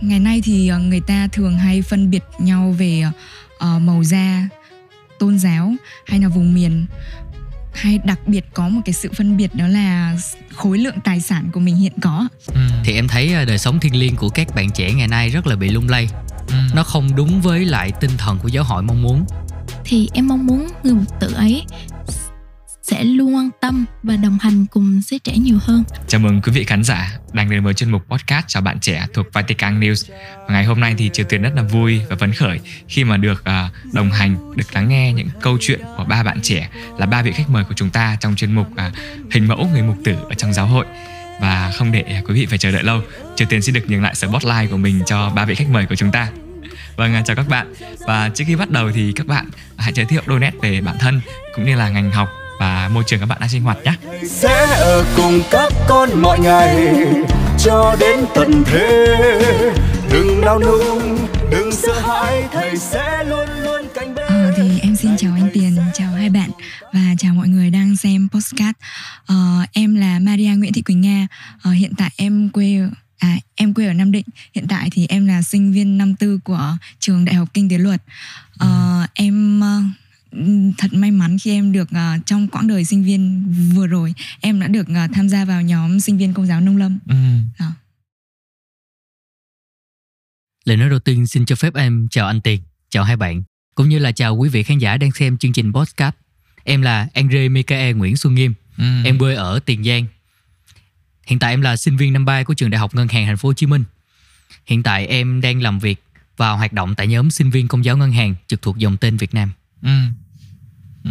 ngày nay thì uh, người ta thường hay phân biệt nhau về uh, màu da tôn giáo hay là vùng miền hay đặc biệt có một cái sự phân biệt đó là khối lượng tài sản của mình hiện có ừ. thì em thấy ờ, đời sống thiêng liêng của các bạn trẻ ngày nay rất là bị lung lay ừ. nó không đúng với lại tinh thần của giáo hội mong muốn thì em mong muốn người mục tử ấy sẽ luôn quan tâm và đồng hành cùng giới trẻ nhiều hơn. Chào mừng quý vị khán giả đang đến với chuyên mục podcast chào bạn trẻ thuộc Vatican News. Và ngày hôm nay thì Triều Tiên rất là vui và phấn khởi khi mà được uh, đồng hành, được lắng nghe những câu chuyện của ba bạn trẻ là ba vị khách mời của chúng ta trong chuyên mục uh, hình mẫu người mục tử ở trong giáo hội và không để quý vị phải chờ đợi lâu Triều Tiên xin được nhường lại spotlight của mình cho ba vị khách mời của chúng ta Vâng, à, chào các bạn Và trước khi bắt đầu thì các bạn hãy giới thiệu đôi nét về bản thân cũng như là ngành học và môi trường các bạn đang sinh hoạt nhé. Sẽ ở cùng các con mọi ngày cho đến tận thế. Đừng nao nung, đừng sợ hãi, thầy sẽ luôn luôn cạnh bên. Ờ, thì em xin chào anh Tiền, chào hai bạn và chào mọi người đang xem postcard. Ờ, em là Maria Nguyễn Thị Quỳnh Nga. Ờ, hiện tại em quê À, em quê ở Nam Định. Hiện tại thì em là sinh viên năm tư của trường Đại học Kinh tế Luật. Ờ, em thật may mắn khi em được uh, trong quãng đời sinh viên vừa rồi em đã được uh, tham gia vào nhóm sinh viên công giáo nông lâm. Ừ. À. Lời nói đầu tiên xin cho phép em chào anh Tiền, chào hai bạn, cũng như là chào quý vị khán giả đang xem chương trình podcast. Em là Andre Mikael Nguyễn Xuân Nghiêm, ừ. em quê ở Tiền Giang. Hiện tại em là sinh viên năm ba của trường Đại học Ngân hàng Thành phố Hồ Chí Minh. Hiện tại em đang làm việc và hoạt động tại nhóm sinh viên công giáo ngân hàng trực thuộc dòng tên Việt Nam. Ừ. Ừ.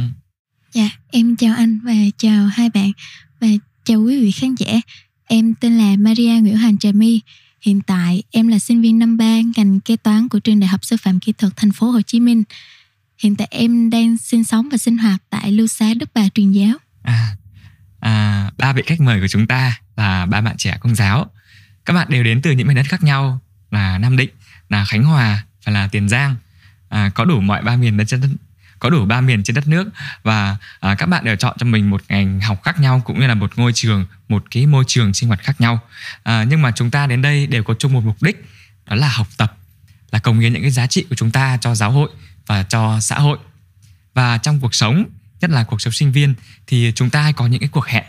Dạ, em chào anh và chào hai bạn và chào quý vị khán giả. Em tên là Maria Nguyễn Hoàng Trà My. Hiện tại em là sinh viên năm ba ngành kế toán của trường Đại học Sư phạm Kỹ thuật Thành phố Hồ Chí Minh. Hiện tại em đang sinh sống và sinh hoạt tại lưu xá Đức Bà Truyền giáo. À, à, ba vị khách mời của chúng ta là ba bạn trẻ công giáo. Các bạn đều đến từ những miền đất khác nhau là Nam Định, là Khánh Hòa và là Tiền Giang. À, có đủ mọi ba miền đất có đủ ba miền trên đất nước. Và à, các bạn đều chọn cho mình một ngành học khác nhau cũng như là một ngôi trường một cái môi trường sinh hoạt khác nhau. À, nhưng mà chúng ta đến đây đều có chung một mục đích đó là học tập là cống hiến những cái giá trị của chúng ta cho giáo hội và cho xã hội. Và trong cuộc sống nhất là cuộc sống sinh viên thì chúng ta hay có những cái cuộc hẹn.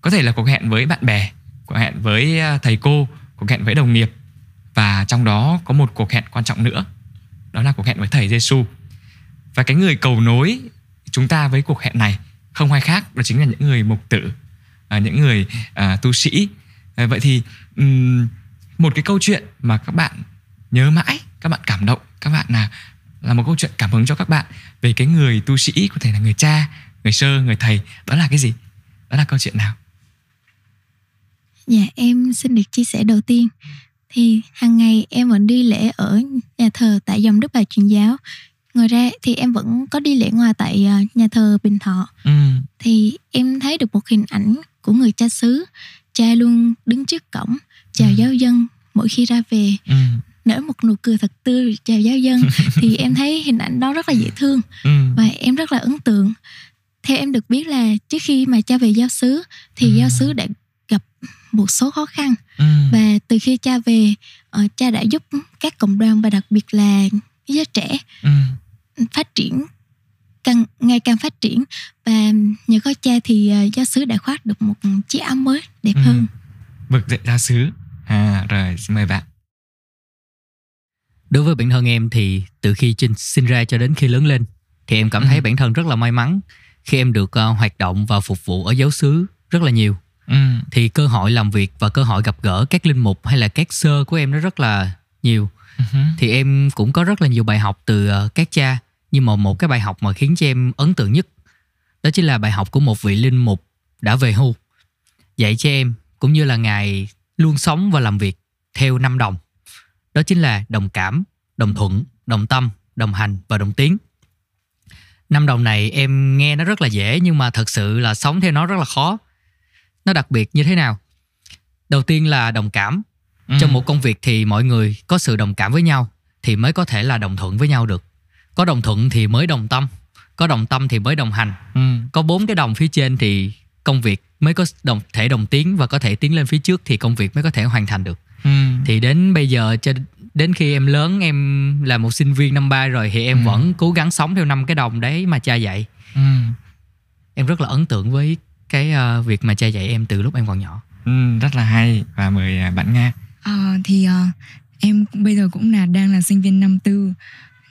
Có thể là cuộc hẹn với bạn bè cuộc hẹn với à, thầy cô cuộc hẹn với đồng nghiệp. Và trong đó có một cuộc hẹn quan trọng nữa đó là cuộc hẹn với thầy Giêsu và cái người cầu nối chúng ta với cuộc hẹn này không ai khác đó chính là những người mục tử à, những người à, tu sĩ. À, vậy thì um, một cái câu chuyện mà các bạn nhớ mãi các bạn cảm động các bạn là là một câu chuyện cảm hứng cho các bạn về cái người tu sĩ có thể là người cha người sơ người thầy đó là cái gì? Đó là câu chuyện nào? Dạ em xin được chia sẻ đầu tiên. Thì hàng ngày em vẫn đi lễ ở nhà thờ tại dòng đức bà truyền giáo ngoài ra thì em vẫn có đi lễ ngoài tại ờ, nhà thờ bình thọ ừ. thì em thấy được một hình ảnh của người cha xứ cha luôn đứng trước cổng chào ừ. giáo dân mỗi khi ra về ừ. nở một nụ cười thật tươi chào giáo dân thì em thấy hình ảnh đó rất là dễ thương ừ. và em rất là ấn tượng theo em được biết là trước khi mà cha về giáo xứ thì ừ. giáo xứ đã gặp một số khó khăn ừ. và từ khi cha về uh, cha đã giúp các cộng đoàn và đặc biệt là giới trẻ ừ phát triển càng ngày càng phát triển và nhờ có cha thì ờ, giáo sứ đã khoác được một chiếc áo mới đẹp ừ. hơn vực dậy giáo sứ à rồi xin mời bạn đối với bản thân em thì từ khi sinh ra cho đến khi lớn lên thì em cảm thấy ừ. bản thân rất là may mắn khi em được uh, hoạt động và phục vụ ở giáo xứ rất là nhiều ừ. thì cơ hội làm việc và cơ hội gặp gỡ các linh mục hay là các sơ của em nó rất là nhiều uh-huh. thì em cũng có rất là nhiều bài học từ ờ, các cha. Nhưng mà một cái bài học mà khiến cho em ấn tượng nhất, đó chính là bài học của một vị linh mục đã về hưu, dạy cho em cũng như là ngài luôn sống và làm việc theo năm đồng. Đó chính là đồng cảm, đồng thuận, đồng tâm, đồng hành và đồng tiến năm đồng này em nghe nó rất là dễ nhưng mà thật sự là sống theo nó rất là khó. Nó đặc biệt như thế nào? Đầu tiên là đồng cảm ừ. trong một công việc thì mọi người có sự đồng cảm với nhau thì mới có thể là đồng thuận với nhau được có đồng thuận thì mới đồng tâm có đồng tâm thì mới đồng hành ừ. có bốn cái đồng phía trên thì công việc mới có đồng thể đồng tiến và có thể tiến lên phía trước thì công việc mới có thể hoàn thành được ừ. thì đến bây giờ cho đến khi em lớn em là một sinh viên năm ba rồi thì em ừ. vẫn cố gắng sống theo năm cái đồng đấy mà cha dạy ừ. em rất là ấn tượng với cái uh, việc mà cha dạy em từ lúc em còn nhỏ ừ, rất là hay và mời à, bạn nghe à, thì uh, em bây giờ cũng là đang là sinh viên năm tư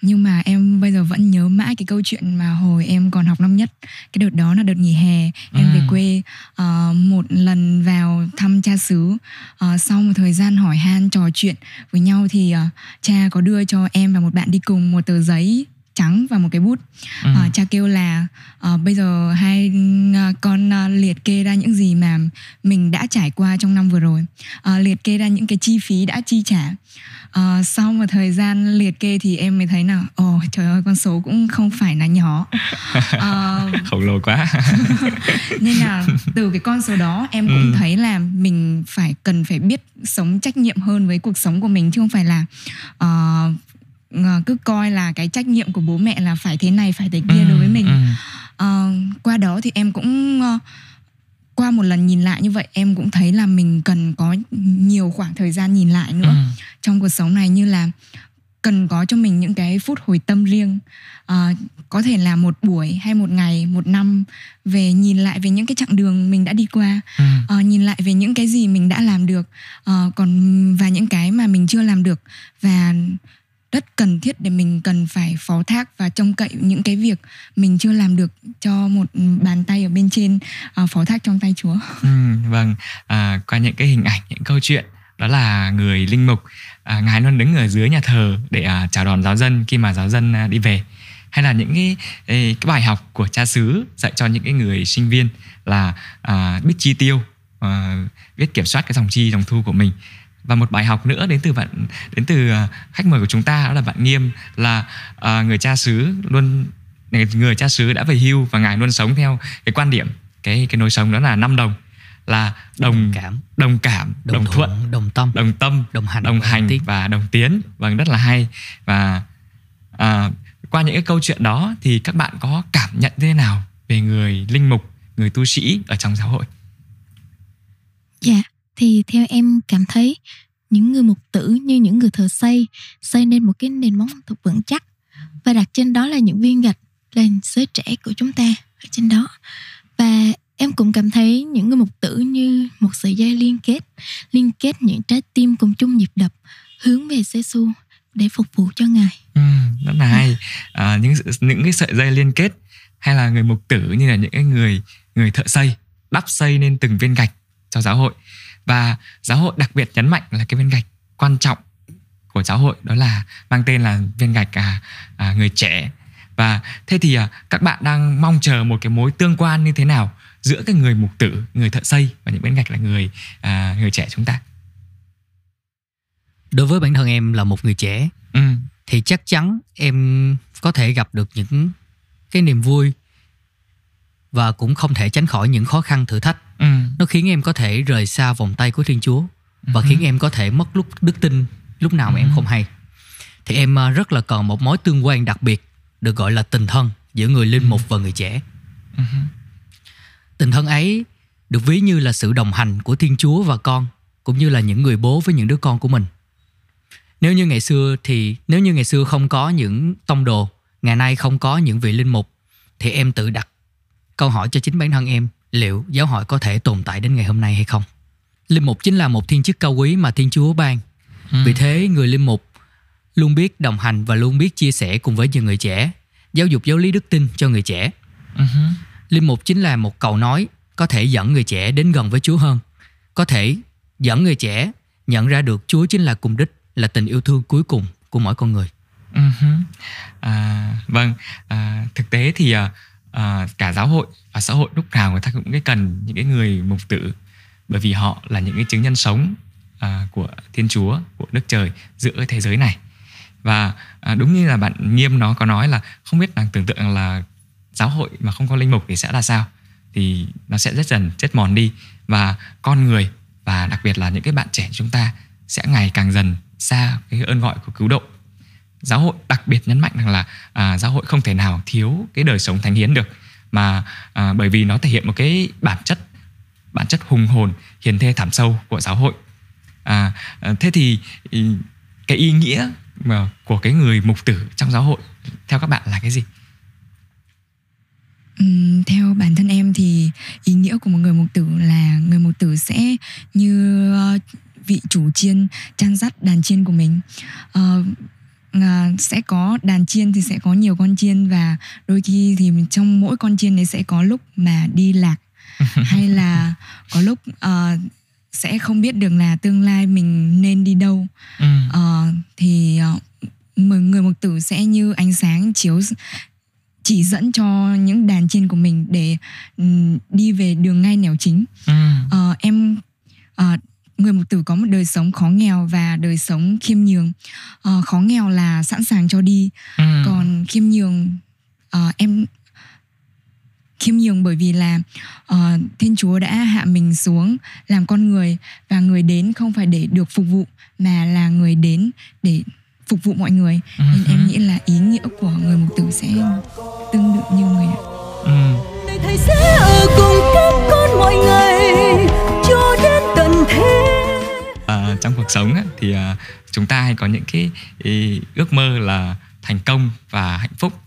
nhưng mà em bây giờ vẫn nhớ mãi cái câu chuyện mà hồi em còn học năm nhất. Cái đợt đó là đợt nghỉ hè em ừ. về quê uh, một lần vào thăm cha xứ. Uh, sau một thời gian hỏi han trò chuyện với nhau thì uh, cha có đưa cho em và một bạn đi cùng một tờ giấy trắng và một cái bút. Ừ. uh, cha kêu là uh, bây giờ hai uh, con uh, liệt kê ra những gì mà mình đã trải qua trong năm vừa rồi. Uh, liệt kê ra những cái chi phí đã chi trả. Uh, sau một thời gian liệt kê thì em mới thấy là ồ oh, trời ơi con số cũng không phải là nhỏ. Uh, khổng lồ quá. Nên là từ cái con số đó em cũng ừ. thấy là mình phải cần phải biết sống trách nhiệm hơn với cuộc sống của mình chứ không phải là uh, cứ coi là cái trách nhiệm của bố mẹ là phải thế này phải thế kia ừ, đối với mình ừ. uh, qua đó thì em cũng uh, qua một lần nhìn lại như vậy em cũng thấy là mình cần có nhiều khoảng thời gian nhìn lại nữa ừ. trong cuộc sống này như là cần có cho mình những cái phút hồi tâm riêng à, có thể là một buổi hay một ngày một năm về nhìn lại về những cái chặng đường mình đã đi qua ừ. à, nhìn lại về những cái gì mình đã làm được à, còn và những cái mà mình chưa làm được và rất cần thiết để mình cần phải phó thác và trông cậy những cái việc mình chưa làm được cho một bàn tay ở bên trên uh, phó thác trong tay Chúa. Ừ, vâng, à, qua những cái hình ảnh, những câu chuyện đó là người linh mục. À, ngài luôn đứng ở dưới nhà thờ để à, chào đón giáo dân khi mà giáo dân à, đi về. Hay là những cái, cái bài học của cha xứ dạy cho những cái người sinh viên là à, biết chi tiêu à, biết kiểm soát cái dòng chi dòng thu của mình và một bài học nữa đến từ bạn đến từ à, khách mời của chúng ta đó là bạn nghiêm là uh, người cha xứ luôn người cha xứ đã về hưu và ngài luôn sống theo cái quan điểm cái cái nối sống đó là năm đồng là đồng, đồng cảm. đồng cảm đồng, đồng thuận đồng tâm đồng tâm đồng hành đồng hành và, và đồng tiến. Vâng rất là hay. Và à, qua những cái câu chuyện đó thì các bạn có cảm nhận thế nào về người linh mục người tu sĩ ở trong giáo hội? Dạ thì theo em cảm thấy những người mục tử như những người thợ xây xây nên một cái nền móng thật vững chắc. Và đặt trên đó là những viên gạch là giới trẻ của chúng ta ở trên đó. Và em cũng cảm thấy những người mục tử như một sợi dây liên kết liên kết những trái tim cùng chung nhịp đập hướng về giê -xu để phục vụ cho ngài. Ừ, rất là hay. À, những những cái sợi dây liên kết hay là người mục tử như là những cái người người thợ xây đắp xây nên từng viên gạch cho giáo hội và giáo hội đặc biệt nhấn mạnh là cái viên gạch quan trọng của giáo hội đó là mang tên là viên gạch à, à, người trẻ. Và thế thì à, các bạn đang mong chờ một cái mối tương quan như thế nào giữa cái người mục tử người thợ xây và những viên gạch là người à, người trẻ chúng ta? Đối với bản thân em là một người trẻ ừ. thì chắc chắn em có thể gặp được những cái niềm vui và cũng không thể tránh khỏi những khó khăn thử thách ừ. nó khiến em có thể rời xa vòng tay của thiên chúa và ừ. khiến em có thể mất lúc đức tin lúc nào mà ừ. em không hay thì em à, rất là cần một mối tương quan đặc biệt được gọi là tình thân giữa người linh mục và người trẻ ừ. tình thân ấy được ví như là sự đồng hành của thiên chúa và con cũng như là những người bố với những đứa con của mình nếu như ngày xưa thì nếu như ngày xưa không có những tông đồ ngày nay không có những vị linh mục thì em tự đặt câu hỏi cho chính bản thân em liệu giáo hội có thể tồn tại đến ngày hôm nay hay không linh mục chính là một thiên chức cao quý mà thiên chúa ban ừ. vì thế người linh mục luôn biết đồng hành và luôn biết chia sẻ cùng với những người trẻ giáo dục giáo lý đức tin cho người trẻ uh-huh. linh mục chính là một cầu nói có thể dẫn người trẻ đến gần với chúa hơn có thể dẫn người trẻ nhận ra được chúa chính là cùng đích là tình yêu thương cuối cùng của mỗi con người uh-huh. à, vâng à, thực tế thì à, à, cả giáo hội và xã hội lúc nào người ta cũng cái cần những cái người mục tử. Bởi vì họ là những cái chứng nhân sống à, của thiên chúa của nước trời giữa cái thế giới này. Và à, đúng như là bạn nghiêm nó có nói là không biết là tưởng tượng là giáo hội mà không có linh mục thì sẽ là sao. Thì nó sẽ rất dần chết mòn đi. Và con người và đặc biệt là những cái bạn trẻ chúng ta sẽ ngày càng dần xa cái ơn gọi của cứu độ giáo hội đặc biệt nhấn mạnh rằng là à, giáo hội không thể nào thiếu cái đời sống thánh hiến được. Mà à, bởi vì nó thể hiện một cái bản chất bản chất hùng hồn hiền thê thảm sâu của giáo hội. À, à thế thì ừ, cái ý nghĩa mà của cái người mục tử trong giáo hội theo các bạn là cái gì? Um, theo bản thân em thì ý nghĩa của một người mục tử là người mục tử sẽ như uh, vị chủ chiên chăn dắt đàn chiên của mình. Uh, uh, sẽ có đàn chiên thì sẽ có nhiều con chiên và đôi khi thì trong mỗi con chiên đấy sẽ có lúc mà đi lạc hay là có lúc uh, sẽ không biết được là tương lai mình nên đi đâu ừ. uh, thì uh, người mục tử sẽ như ánh sáng chiếu chỉ dẫn cho những đàn chiên của mình để um, đi về đường ngay nẻo chính ừ. uh, em uh, người mục tử có một đời sống khó nghèo và đời sống khiêm nhường. Uh, khó nghèo là sẵn sàng cho đi. Ừ. còn khiêm nhường uh, em khiêm nhường bởi vì là uh, thiên chúa đã hạ mình xuống làm con người và người đến không phải để được phục vụ mà là người đến để phục vụ mọi người. Uh nên em nghĩ là ý nghĩa của người mục tử sẽ tương tự như người ừ. thầy sẽ ở cùng các con mọi ngày cuộc sống ấy, thì uh, chúng ta hay có những cái ý, ước mơ là thành công và hạnh phúc.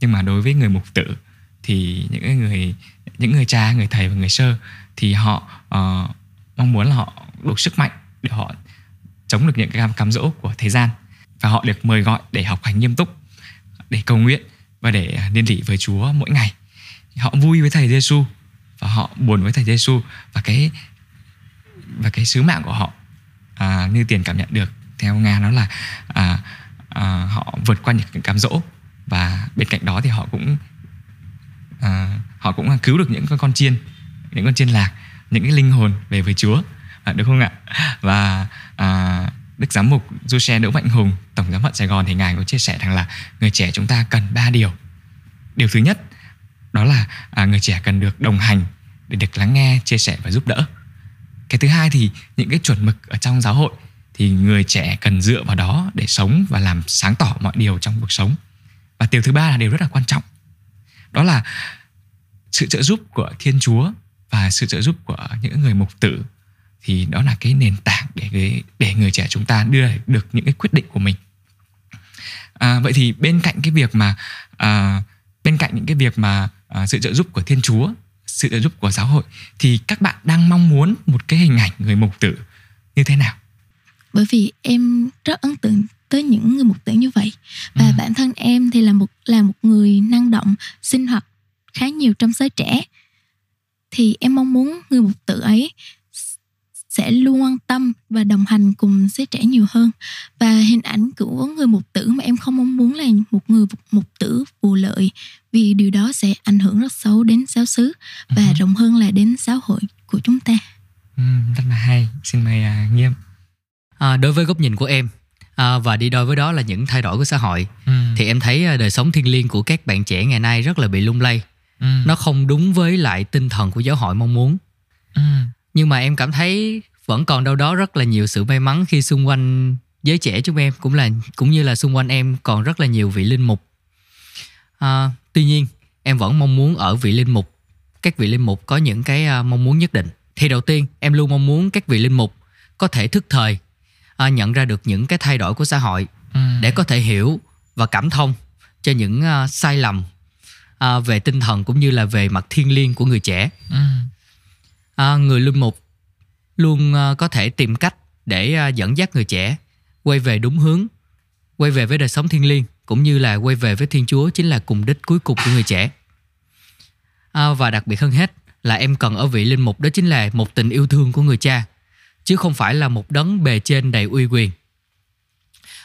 Nhưng mà đối với người mục tử thì những người những người cha người thầy và người sơ thì họ uh, mong muốn là họ đủ sức mạnh để họ chống được những cái cam, cám dỗ của thế gian. Và họ được mời gọi để học hành nghiêm túc để cầu nguyện và để liên lỉ với Chúa mỗi ngày. Họ vui với thầy Giêsu và họ buồn với thầy Giêsu và cái và cái sứ mạng của họ à, như tiền cảm nhận được theo nga nó là à, à, họ vượt qua những cám dỗ và bên cạnh đó thì họ cũng à, họ cũng cứu được những con chiên những con chiên lạc những cái linh hồn về với Chúa. À, được không ạ? Và à, Đức Giám mục du xe Đỗ Mạnh Hùng Tổng giám phận Sài Gòn thì ngài có chia sẻ rằng là người trẻ chúng ta cần ba điều. Điều thứ nhất đó là à, người trẻ cần được đồng hành để được lắng nghe chia sẻ và giúp đỡ cái thứ hai thì những cái chuẩn mực ở trong giáo hội thì người trẻ cần dựa vào đó để sống và làm sáng tỏ mọi điều trong cuộc sống. Và điều thứ ba là điều rất là quan trọng. Đó là sự trợ giúp của thiên chúa và sự trợ giúp của những người mục tử thì đó là cái nền tảng để để người trẻ chúng ta đưa được những cái quyết định của mình. À, vậy thì bên cạnh cái việc mà à, bên cạnh những cái việc mà à, sự trợ giúp của thiên chúa sự trợ giúp của giáo hội thì các bạn đang mong muốn một cái hình ảnh người mục tử như thế nào? Bởi vì em rất ấn tượng tới những người mục tử như vậy. Và ừ. bản thân em thì là một là một người năng động sinh hoạt khá nhiều trong giới trẻ. Thì em mong muốn người mục tử ấy sẽ luôn quan tâm và đồng hành cùng giới trẻ nhiều hơn và hình ảnh của người mục tử mà em không mong muốn là một người mục tử vụ lợi vì điều đó sẽ ảnh hưởng rất xấu đến giáo xứ và uh-huh. rộng hơn là đến giáo hội của chúng ta ừ, rất là hay xin mời uh, nghiêm à, đối với góc nhìn của em à, và đi đôi với đó là những thay đổi của xã hội ừ. thì em thấy à, đời sống thiêng liêng của các bạn trẻ ngày nay rất là bị lung lay ừ. nó không đúng với lại tinh thần của giáo hội mong muốn ừ. Nhưng mà em cảm thấy vẫn còn đâu đó rất là nhiều sự may mắn khi xung quanh giới trẻ chúng em cũng là cũng như là xung quanh em còn rất là nhiều vị linh mục à, tuy nhiên em vẫn mong muốn ở vị linh mục các vị linh mục có những cái uh, mong muốn nhất định thì đầu tiên em luôn mong muốn các vị linh mục có thể thức thời uh, nhận ra được những cái thay đổi của xã hội ừ. để có thể hiểu và cảm thông cho những uh, sai lầm uh, về tinh thần cũng như là về mặt thiên liêng của người trẻ ừ à, người linh mục luôn à, có thể tìm cách để à, dẫn dắt người trẻ quay về đúng hướng quay về với đời sống thiên liêng cũng như là quay về với thiên chúa chính là cùng đích cuối cùng của người trẻ. À, và đặc biệt hơn hết là em cần ở vị linh mục đó chính là một tình yêu thương của người cha chứ không phải là một đấng bề trên đầy uy quyền.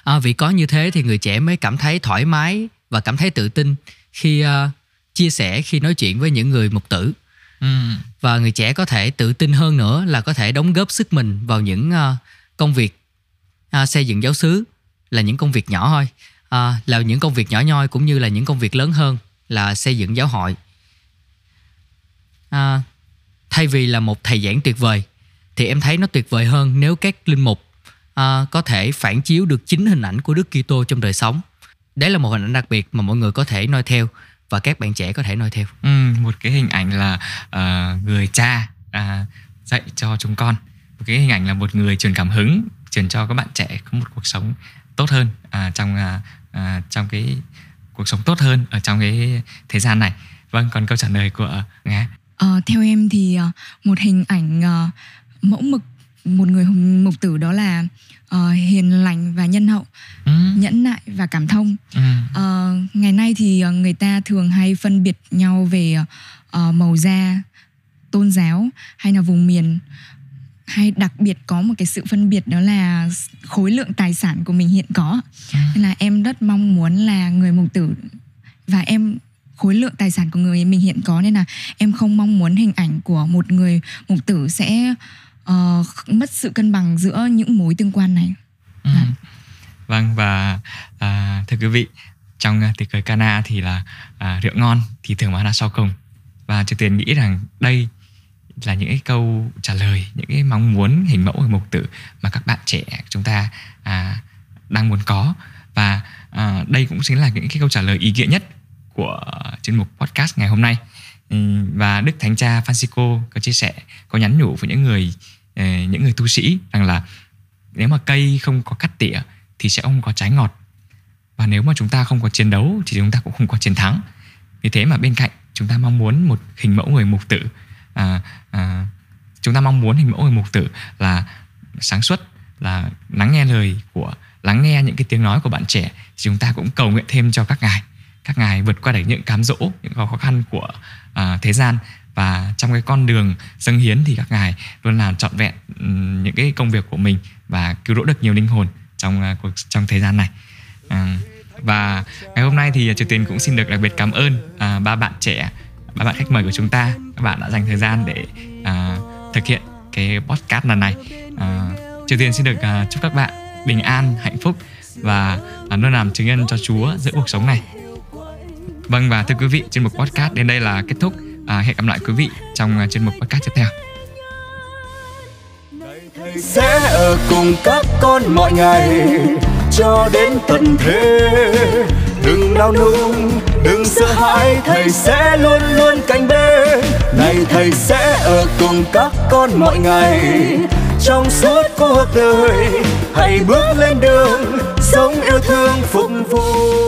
À, vì có như thế thì người trẻ mới cảm thấy thoải mái và cảm thấy tự tin khi uh, chia sẻ khi nói chuyện với những người mục tử ừ. và người trẻ có thể tự tin hơn nữa là có thể đóng góp sức mình vào những uh, công việc uh, xây dựng giáo xứ là những công việc nhỏ thôi uh, là những công việc nhỏ nhoi cũng như là những công việc lớn hơn là xây dựng giáo hội uh, thay vì là một thầy giảng tuyệt vời thì em thấy nó tuyệt vời hơn nếu các linh mục uh, có thể phản chiếu được chính hình ảnh của Đức Kitô trong đời sống. Đấy là một hình ảnh đặc biệt mà mọi người có thể noi theo và các bạn trẻ có thể noi theo. Ừ, một cái hình ảnh là uh, người cha uh, dạy cho chúng con. Cái hình ảnh là một người truyền cảm hứng truyền cho các bạn trẻ có một cuộc sống tốt hơn à, trong à, à, trong cái cuộc sống tốt hơn ở trong cái thời gian này. Vâng còn câu trả lời của nga. Ờ, theo em thì uh, một hình ảnh uh, mẫu mực một người mục tử đó là uh, hiền lành và nhân hậu ừ. nhẫn nại và cảm thông ừ. uh, ngày nay thì uh, người ta thường hay phân biệt nhau về uh, màu da tôn giáo hay là vùng miền hay đặc biệt có một cái sự phân biệt đó là khối lượng tài sản của mình hiện có ừ. nên là em rất mong muốn là người mục tử và em khối lượng tài sản của người mình hiện có nên là em không mong muốn hình ảnh của một người mục tử sẽ uh, mất sự cân bằng giữa những mối tương quan này ừ. à. vâng và à, thưa quý vị trong uh, tiệc cưới cana thì là à, rượu ngon thì thường bán là sau cùng và triều tiền nghĩ rằng đây là những cái câu trả lời những cái mong muốn hình mẫu hình mục tử mà các bạn trẻ chúng ta à, đang muốn có và à, đây cũng chính là những cái câu trả lời ý nghĩa nhất của chuyên mục podcast ngày hôm nay Ừ, và Đức Thánh Cha Francisco có chia sẻ có nhắn nhủ với những người ờ, những người tu sĩ rằng là nếu mà cây không có cắt tỉa thì sẽ không có trái ngọt. Và nếu mà chúng ta không có chiến đấu thì chúng ta cũng không có chiến thắng. Vì thế mà bên cạnh chúng ta mong muốn một hình mẫu người mục tử à, à, chúng ta mong muốn hình mẫu người mục tử là sáng suốt là lắng nghe lời của lắng nghe những cái tiếng nói của bạn trẻ thì chúng ta cũng cầu nguyện thêm cho các ngài các ngài vượt qua được những cám dỗ những khó khăn của uh, thế gian. Và trong cái con đường dâng hiến thì các ngài luôn làm trọn vẹn um, những cái công việc của mình và cứu rỗi được nhiều linh hồn trong uh, cuộc trong thời gian này. Uh, và ngày hôm nay thì triều tiên cũng xin được đặc biệt cảm ơn uh, ba bạn trẻ ba bạn khách mời của chúng ta. Các bạn đã dành thời gian để uh, thực hiện cái podcast lần này. Uh, triều tiên xin được uh, chúc các bạn bình an hạnh phúc và luôn làm chứng nhân cho chúa giữa cuộc sống này. Vâng và thưa quý vị, chuyên mục podcast đến đây là kết thúc. À, hẹn gặp lại quý vị trong à, chuyên mục podcast tiếp theo. Thầy sẽ ở cùng các con mọi ngày cho đến tận thế. Đừng nao núng, đừng sợ hãi, thầy sẽ luôn luôn cạnh bên. Này thầy sẽ ở cùng các con mọi ngày trong suốt cuộc đời. Hãy bước lên đường sống yêu thương phục vụ.